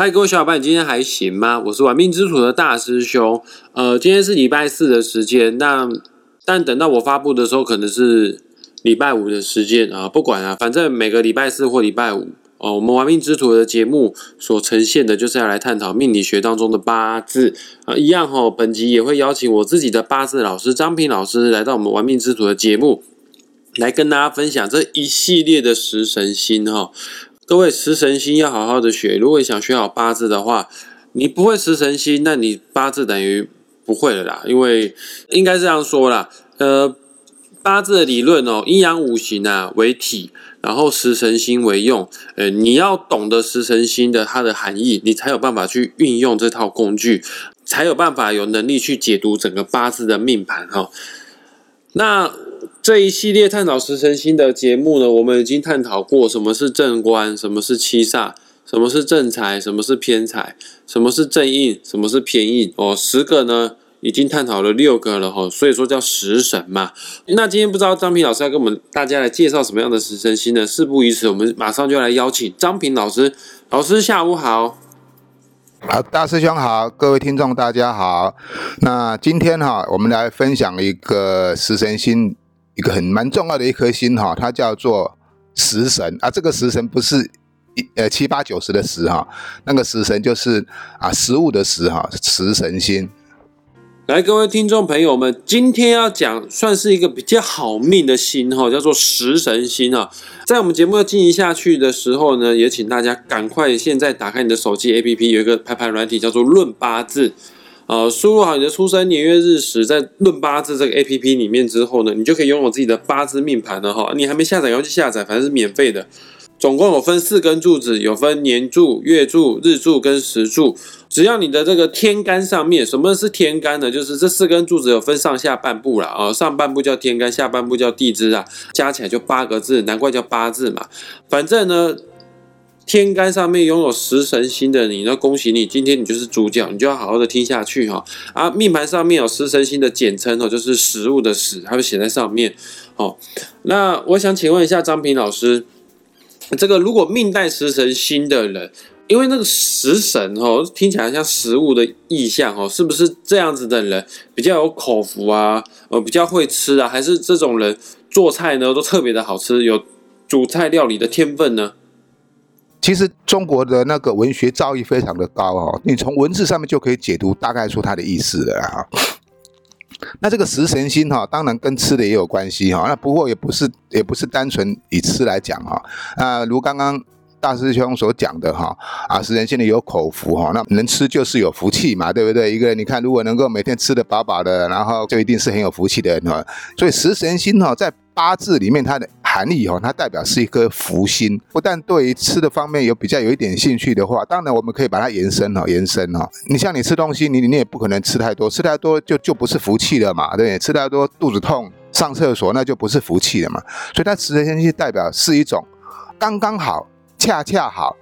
嗨，各位小伙伴，你今天还行吗？我是玩命之徒的大师兄。呃，今天是礼拜四的时间，那但等到我发布的时候，可能是礼拜五的时间啊。不管啊，反正每个礼拜四或礼拜五哦，我们玩命之徒的节目所呈现的就是要来探讨命理学当中的八字啊。一样哈，本集也会邀请我自己的八字老师张平老师来到我们玩命之徒的节目，来跟大家分享这一系列的食神星哈。各位食神星要好好的学，如果你想学好八字的话，你不会食神星，那你八字等于不会了啦。因为应该这样说啦，呃，八字的理论哦，阴阳五行啊为体，然后食神星为用。呃，你要懂得食神星的它的含义，你才有办法去运用这套工具，才有办法有能力去解读整个八字的命盘哈。那。这一系列探讨食神星的节目呢，我们已经探讨过什么是正官，什么是七煞，什么是正财，什么是偏财，什么是正印，什么是偏印哦，十个呢已经探讨了六个了哈，所以说叫食神嘛。那今天不知道张平老师要跟我们大家来介绍什么样的食神星呢？事不宜迟，我们马上就来邀请张平老师。老师下午好，好，大师兄好，各位听众大家好。那今天哈，我们来分享一个食神星。一个很蛮重要的一颗星哈，它叫做食神啊。这个食神不是一呃七八九十的食哈，那个食神就是啊食物的食哈，食神星。来，各位听众朋友们，今天要讲算是一个比较好命的星哈，叫做食神星啊。在我们节目要进行下去的时候呢，也请大家赶快现在打开你的手机 APP，有一个排盘软体叫做论八字。呃，输入好你的出生年月日时，在论八字这个 A P P 里面之后呢，你就可以拥有自己的八字命盘了哈。你还没下载，要去下载，反正是免费的。总共有分四根柱子，有分年柱、月柱、日柱跟时柱。只要你的这个天干上面，什么是天干呢？就是这四根柱子有分上下半部了啊，上半部叫天干，下半部叫地支啊，加起来就八个字，难怪叫八字嘛。反正呢。天干上面拥有食神星的你，那恭喜你，今天你就是主角，你就要好好的听下去哈。啊，命盘上面有食神星的简称哦，就是食物的食，它会写在上面。哦，那我想请问一下张平老师，这个如果命带食神星的人，因为那个食神哦，听起来像食物的意象哦，是不是这样子的人比较有口福啊？呃，比较会吃啊？还是这种人做菜呢都特别的好吃，有煮菜料理的天分呢？其实中国的那个文学造诣非常的高哦，你从文字上面就可以解读大概出它的意思了哈。那这个食神星哈，当然跟吃的也有关系哈。那不过也不是也不是单纯以吃来讲哈。啊，如刚刚大师兄所讲的哈，啊，食神星的有口福哈，那能吃就是有福气嘛，对不对？一个人你看，如果能够每天吃得饱饱的，然后就一定是很有福气的人哈。所以食神星哈，在八字里面它的。含义哈，它代表是一颗福星。不但对于吃的方面有比较有一点兴趣的话，当然我们可以把它延伸哈，延伸哈。你像你吃东西，你你也不可能吃太多，吃太多就就不是福气了嘛，对不？吃太多肚子痛、上厕所，那就不是福气了嘛。所以它食神星代表是一种刚刚好、恰恰好、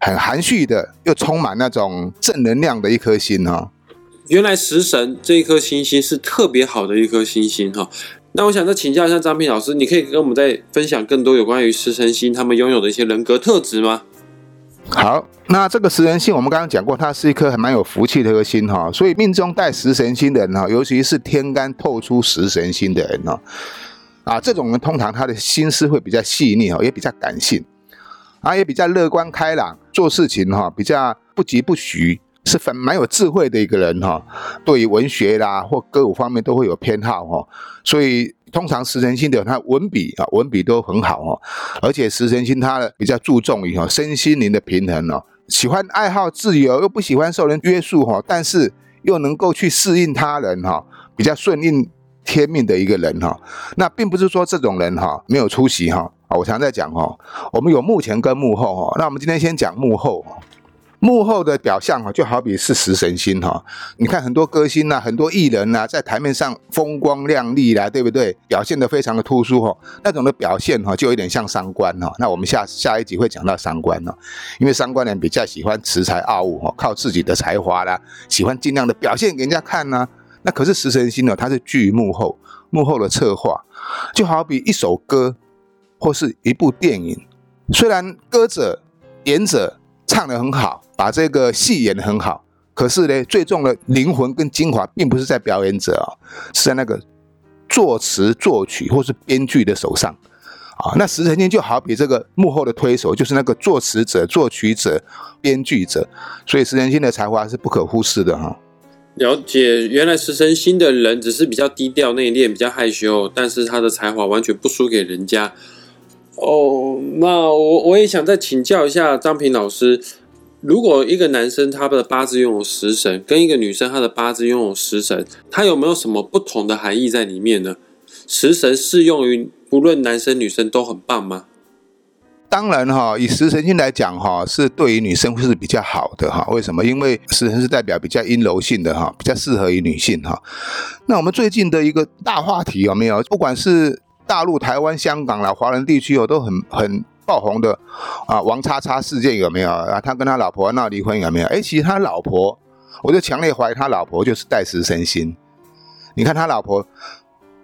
很含蓄的，又充满那种正能量的一颗心哦。原来食神这一颗星星是特别好的一颗星星哈。那我想再请教一下张平老师，你可以跟我们再分享更多有关于食神星他们拥有的一些人格特质吗？好，那这个食神星我们刚刚讲过，它是一颗还蛮有福气的一颗星哈，所以命中带食神星的人哈，尤其是天干透出食神星的人哈，啊，这种人通常他的心思会比较细腻哈，也比较感性，啊，也比较乐观开朗，做事情哈比较不急不徐。是很蛮有智慧的一个人哈，对于文学啦或歌舞方面都会有偏好哈，所以通常食神星的他文笔啊文笔都很好哦，而且食神星他比较注重于哈身心灵的平衡哦，喜欢爱好自由又不喜欢受人约束哈，但是又能够去适应他人哈，比较顺应天命的一个人哈，那并不是说这种人哈没有出息哈啊，我常在讲哈，我们有幕前跟幕后哈，那我们今天先讲幕后。幕后的表象哈，就好比是食神星哈。你看很多歌星呐，很多艺人呐，在台面上风光亮丽啦，对不对？表现得非常的突出哈。那种的表现哈，就有点像三观哈。那我们下下一集会讲到三观哦，因为三观人比较喜欢恃才傲物哈，靠自己的才华啦，喜欢尽量的表现给人家看呐。那可是食神星呢，它是居于幕后，幕后的策划，就好比一首歌或是一部电影，虽然歌者、演者。唱得很好，把这个戏演得很好，可是呢，最重的灵魂跟精华并不是在表演者啊，是在那个作词、作曲或是编剧的手上啊。那石成金就好比这个幕后的推手，就是那个作词者、作曲者、编剧者，所以石成金的才华是不可忽视的哈。了解，原来石成新的人只是比较低调内敛，比较害羞，但是他的才华完全不输给人家。哦，那我我也想再请教一下张平老师，如果一个男生他的八字拥有食神，跟一个女生她的八字拥有食神，他有没有什么不同的含义在里面呢？食神适用于不论男生女生都很棒吗？当然哈，以食神星来讲哈，是对于女生是比较好的哈。为什么？因为食神是代表比较阴柔性的哈，比较适合于女性哈。那我们最近的一个大话题有没有？不管是大陆、台湾、香港啦，华人地区哦，都很很爆红的啊，王叉叉事件有没有啊？他跟他老婆闹离婚有没有？哎，其实他老婆，我就强烈怀疑他老婆就是带食神心。你看他老婆。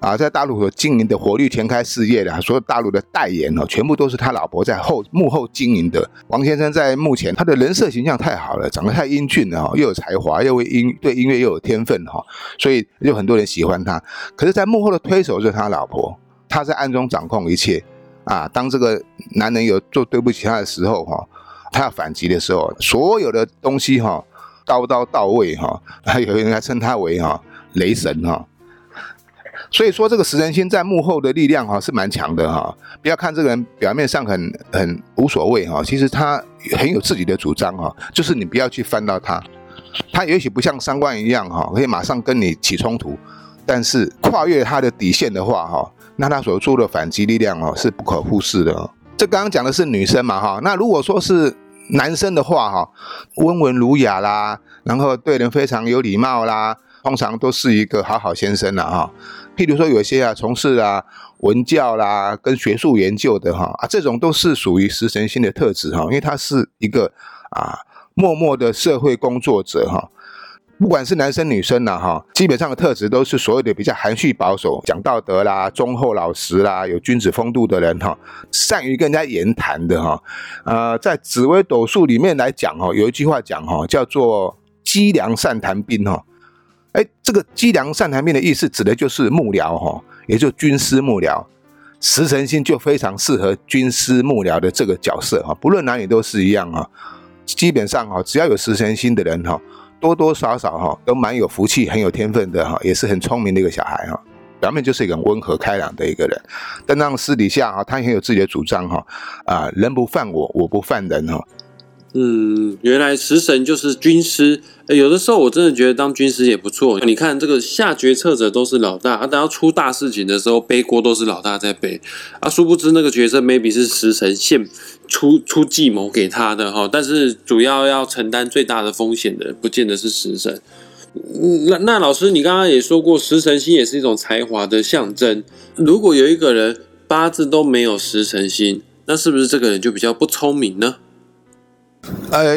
啊，在大陆所经营的活力全开事业的，所有大陆的代言哦，全部都是他老婆在后幕后经营的。王先生在目前他的人设形象太好了，长得太英俊了哈，又有才华，又会音对音乐又有天分哈，所以有很多人喜欢他。可是，在幕后的推手就是他老婆，他在暗中掌控一切啊。当这个男人有做对不起他的时候哈，他要反击的时候，所有的东西哈，刀刀到位哈，还有人还称他为哈雷神哈。所以说，这个食人星在幕后的力量哈是蛮强的哈。不要看这个人表面上很很无所谓哈，其实他很有自己的主张哈。就是你不要去翻到他，他也许不像三观一样哈，可以马上跟你起冲突。但是跨越他的底线的话哈，那他所做的反击力量哦是不可忽视的。这刚刚讲的是女生嘛哈，那如果说是男生的话哈，温文儒雅啦，然后对人非常有礼貌啦，通常都是一个好好先生了哈。譬如说，有些啊从事啊文教啦跟学术研究的哈啊，这种都是属于食神星的特质哈，因为他是一个啊默默的社会工作者哈，不管是男生女生呐哈，基本上的特质都是所谓的比较含蓄保守、讲道德啦、忠厚老实啦、有君子风度的人哈，善于跟人家言谈的哈。呃，在紫微斗数里面来讲哈，有一句话讲哈，叫做积粮善谈兵哈。哎，这个积粮善谈兵的意思，指的就是幕僚哈，也就是军师幕僚。食神星就非常适合军师幕僚的这个角色哈，不论男女都是一样哈。基本上哈，只要有食神星的人哈，多多少少哈，都蛮有福气、很有天分的哈，也是很聪明的一个小孩哈。表面就是一个温和开朗的一个人，但让私底下哈，他很有自己的主张哈。啊，人不犯我，我不犯人哈。嗯，原来食神就是军师。有的时候我真的觉得当军师也不错。你看这个下决策者都是老大，啊，等到出大事情的时候背锅都是老大在背。啊，殊不知那个角色 maybe 是食神现出出计谋给他的哈，但是主要要承担最大的风险的，不见得是食神。那那老师，你刚刚也说过，食神星也是一种才华的象征。如果有一个人八字都没有食神星，那是不是这个人就比较不聪明呢？呃，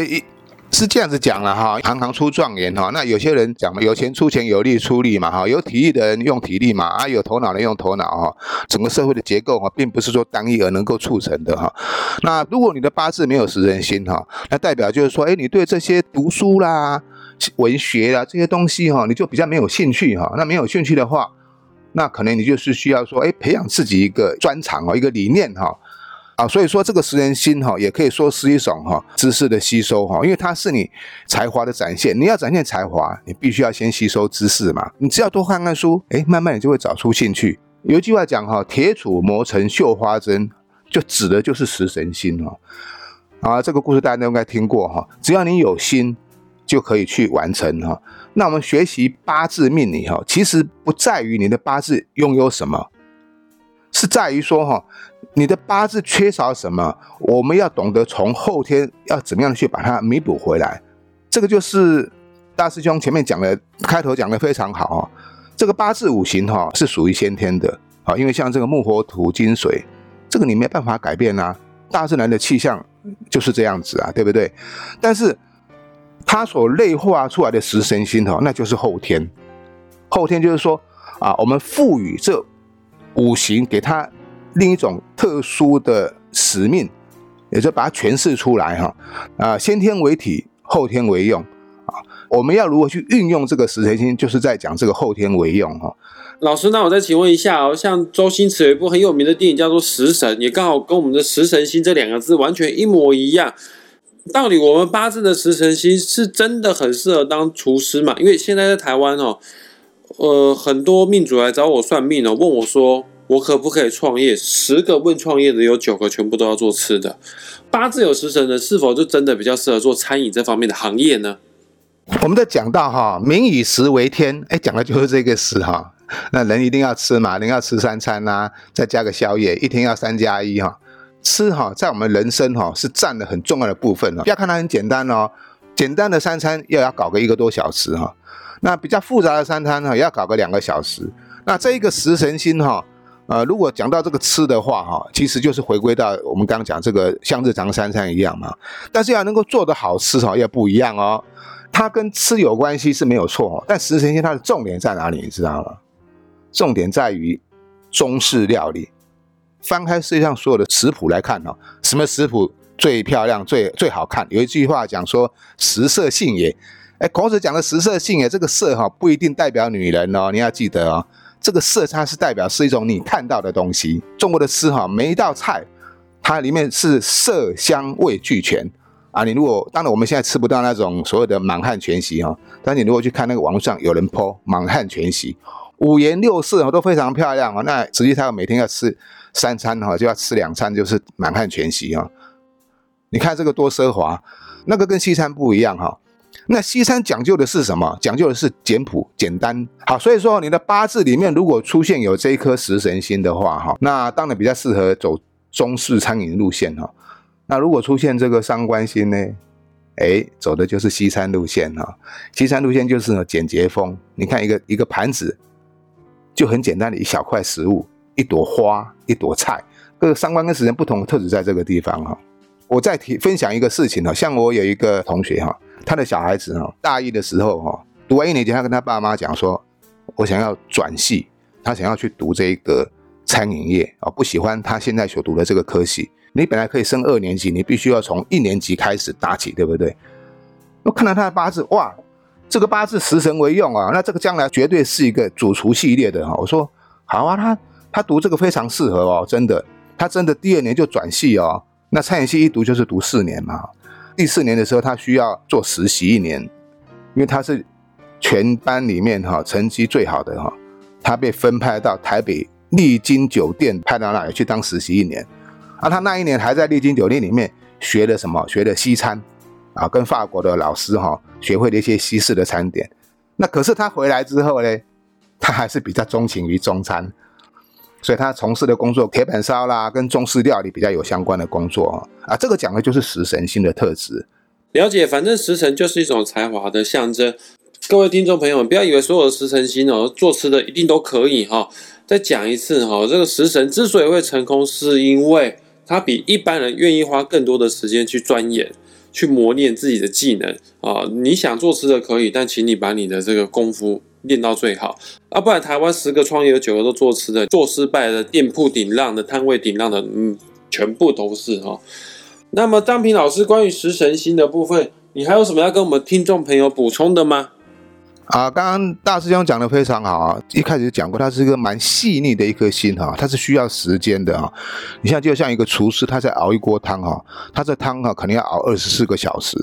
是这样子讲了哈，行行出状元哈。那有些人讲嘛，有钱出钱，有力出力嘛哈。有体力的人用体力嘛，啊，有头脑的用头脑哈。整个社会的结构哈，并不是说单一而能够促成的哈。那如果你的八字没有食人心哈，那代表就是说，哎，你对这些读书啦、文学啦这些东西哈，你就比较没有兴趣哈。那没有兴趣的话，那可能你就是需要说，哎，培养自己一个专长哦，一个理念哈。啊，所以说这个食人心哈，也可以说是一种哈知识的吸收哈，因为它是你才华的展现。你要展现才华，你必须要先吸收知识嘛。你只要多看看书，哎，慢慢你就会找出兴趣。有一句话讲哈，铁杵磨成绣花针，就指的就是食神心哈。啊，这个故事大家都应该听过哈。只要你有心，就可以去完成哈。那我们学习八字命理哈，其实不在于你的八字拥有什么，是在于说哈。你的八字缺少什么？我们要懂得从后天要怎么样去把它弥补回来。这个就是大师兄前面讲的，开头讲的非常好啊。这个八字五行哈是属于先天的啊，因为像这个木火土金水，这个你没办法改变啊。大自然的气象就是这样子啊，对不对？但是它所内化出来的食神星哈，那就是后天。后天就是说啊，我们赋予这五行给它。另一种特殊的使命，也就把它诠释出来哈。啊，先天为体，后天为用啊。我们要如何去运用这个食神星，就是在讲这个后天为用哈。老师，那我再请问一下哦，像周星驰有一部很有名的电影叫做《食神》，也刚好跟我们的“食神星”这两个字完全一模一样。到底我们八字的食神星是真的很适合当厨师吗？因为现在在台湾哦，呃，很多命主来找我算命哦，问我说我可不可以创业？十个问创业的有九个全部都要做吃的。八字有食神的，是否就真的比较适合做餐饮这方面的行业呢？我们在讲到哈，民以食为天，哎，讲的就是这个食哈。那人一定要吃嘛，人要吃三餐呐，再加个宵夜，一天要三加一哈。吃哈，在我们人生哈是占了很重要的部分哦。不要看它很简单哦，简单的三餐又要搞个一个多小时哈。那比较复杂的三餐哈，也要搞个两个小时。那这一个食神星哈，呃，如果讲到这个吃的话哈，其实就是回归到我们刚刚讲这个像日常三餐一样嘛。但是要能够做得好吃哈，要不一样哦。它跟吃有关系是没有错，但食神星它的重点在哪里？你知道吗？重点在于中式料理。翻开世界上所有的食谱来看哦，什么食谱最漂亮、最最好看？有一句话讲说“食色性也”。哎，孔子讲的“食色性也”，这个“色”哈不一定代表女人哦，你要记得哦。这个“色”它是代表是一种你看到的东西。中国的吃哈，每一道菜它里面是色香味俱全啊。你如果当然我们现在吃不到那种所谓的满汉全席哈，但你如果去看那个网络上有人 po 满汉全席。五颜六色哦都非常漂亮啊！那实际上每天要吃三餐哈，就要吃两餐，就是满汉全席啊。你看这个多奢华，那个跟西餐不一样哈。那西餐讲究的是什么？讲究的是简朴简单。好，所以说你的八字里面如果出现有这一颗食神星的话哈，那当然比较适合走中式餐饮路线哈。那如果出现这个伤官星呢？哎，走的就是西餐路线哈。西餐路线就是呢简洁风。你看一个一个盘子。就很简单的一小块食物，一朵花，一朵菜，各个三观跟时间不同的特质在这个地方哈。我再提分享一个事情哈，像我有一个同学哈，他的小孩子哈，大一的时候哈，读完一年级，他跟他爸妈讲说，我想要转系，他想要去读这个餐饮业啊，不喜欢他现在所读的这个科系。你本来可以升二年级，你必须要从一年级开始打起，对不对？我看到他的八字，哇！这个八字食神为用啊，那这个将来绝对是一个主厨系列的哈。我说好啊，他他读这个非常适合哦，真的，他真的第二年就转系哦。那餐饮系一读就是读四年嘛，第四年的时候他需要做实习一年，因为他是全班里面哈成绩最好的哈，他被分派到台北丽晶酒店派到那里去当实习一年，啊，他那一年还在丽晶酒店里面学了什么？学了西餐。啊，跟法国的老师哈学会了一些西式的餐点，那可是他回来之后呢，他还是比较钟情于中餐，所以他从事的工作铁板烧啦，跟中式料理比较有相关的工作啊，这个讲的就是食神星的特质。了解，反正食神就是一种才华的象征。各位听众朋友们，不要以为所有的食神星哦做吃的一定都可以哈。再讲一次哈，这个食神之所以会成功，是因为他比一般人愿意花更多的时间去钻研。去磨练自己的技能啊！你想做吃的可以，但请你把你的这个功夫练到最好啊！不然台湾十个创业有九个都做吃的，做失败的店铺顶浪的摊位顶浪的，嗯，全部都是哈。那么张平老师，关于食神星的部分，你还有什么要跟我们听众朋友补充的吗？啊，刚刚大师兄讲的非常好啊！一开始讲过，它是一个蛮细腻的一颗心哈，它是需要时间的哈。你像就像一个厨师，他在熬一锅汤哈，他这汤哈肯定要熬二十四个小时。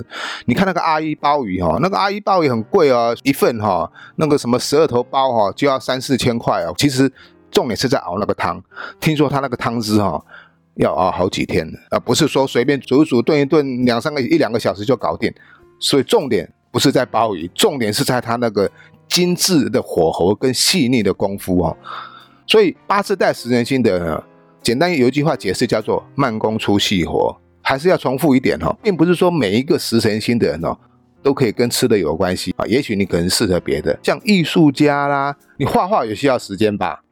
你看那个阿姨鲍鱼哈，那个阿姨鲍鱼很贵哦，一份哈，那个什么十二头鲍哈就要三四千块哦。其实重点是在熬那个汤，听说他那个汤汁哈要熬好几天啊，不是说随便煮煮、炖一炖两三个一两个小时就搞定。所以重点。不是在鲍鱼，重点是在它那个精致的火候跟细腻的功夫哦。所以八字带食神星的，简单有一句话解释叫做“慢工出细活”，还是要重复一点哈，并不是说每一个食神星的人哦都可以跟吃的有关系啊。也许你可能适合别的，像艺术家啦，你画画也需要时间吧？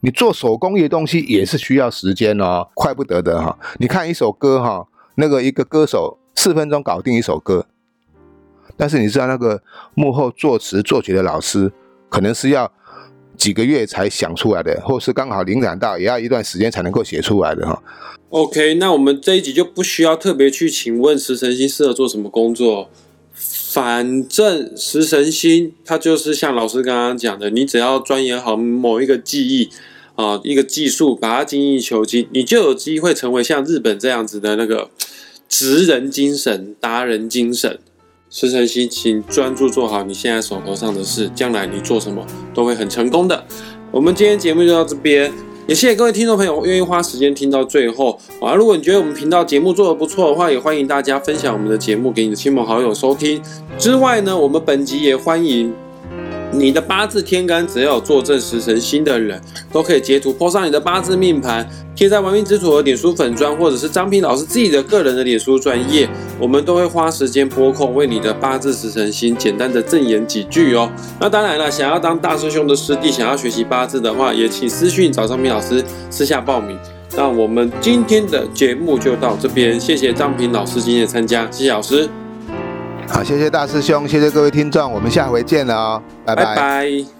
你做手工业东西也是需要时间哦，快不得的哈。你看一首歌哈，那个一个歌手四分钟搞定一首歌。但是你知道那个幕后作词作曲的老师，可能是要几个月才想出来的，或是刚好灵感到，也要一段时间才能够写出来的哈。OK，那我们这一集就不需要特别去请问食神星适合做什么工作，反正食神星它就是像老师刚刚讲的，你只要钻研好某一个技艺啊，一个技术，把它精益求精，你就有机会成为像日本这样子的那个职人精神、达人精神。食神星，请专注做好你现在手头上的事，将来你做什么都会很成功的。我们今天节目就到这边。也谢谢各位听众朋友愿意花时间听到最后啊！如果你觉得我们频道节目做得不错的话，也欢迎大家分享我们的节目给你的亲朋好友收听。之外呢，我们本集也欢迎。你的八字天干只要有坐镇食神星的人，都可以截图 po 上你的八字命盘，贴在玩命之徒的脸书粉砖，或者是张平老师自己的个人的脸书专业，我们都会花时间播控，为你的八字食神星简单的赠言几句哦。那当然了，想要当大师兄的师弟，想要学习八字的话，也请私讯找张平老师私下报名。那我们今天的节目就到这边，谢谢张平老师今天的参加，谢谢老师。好，谢谢大师兄，谢谢各位听众，我们下回见了哦，拜拜。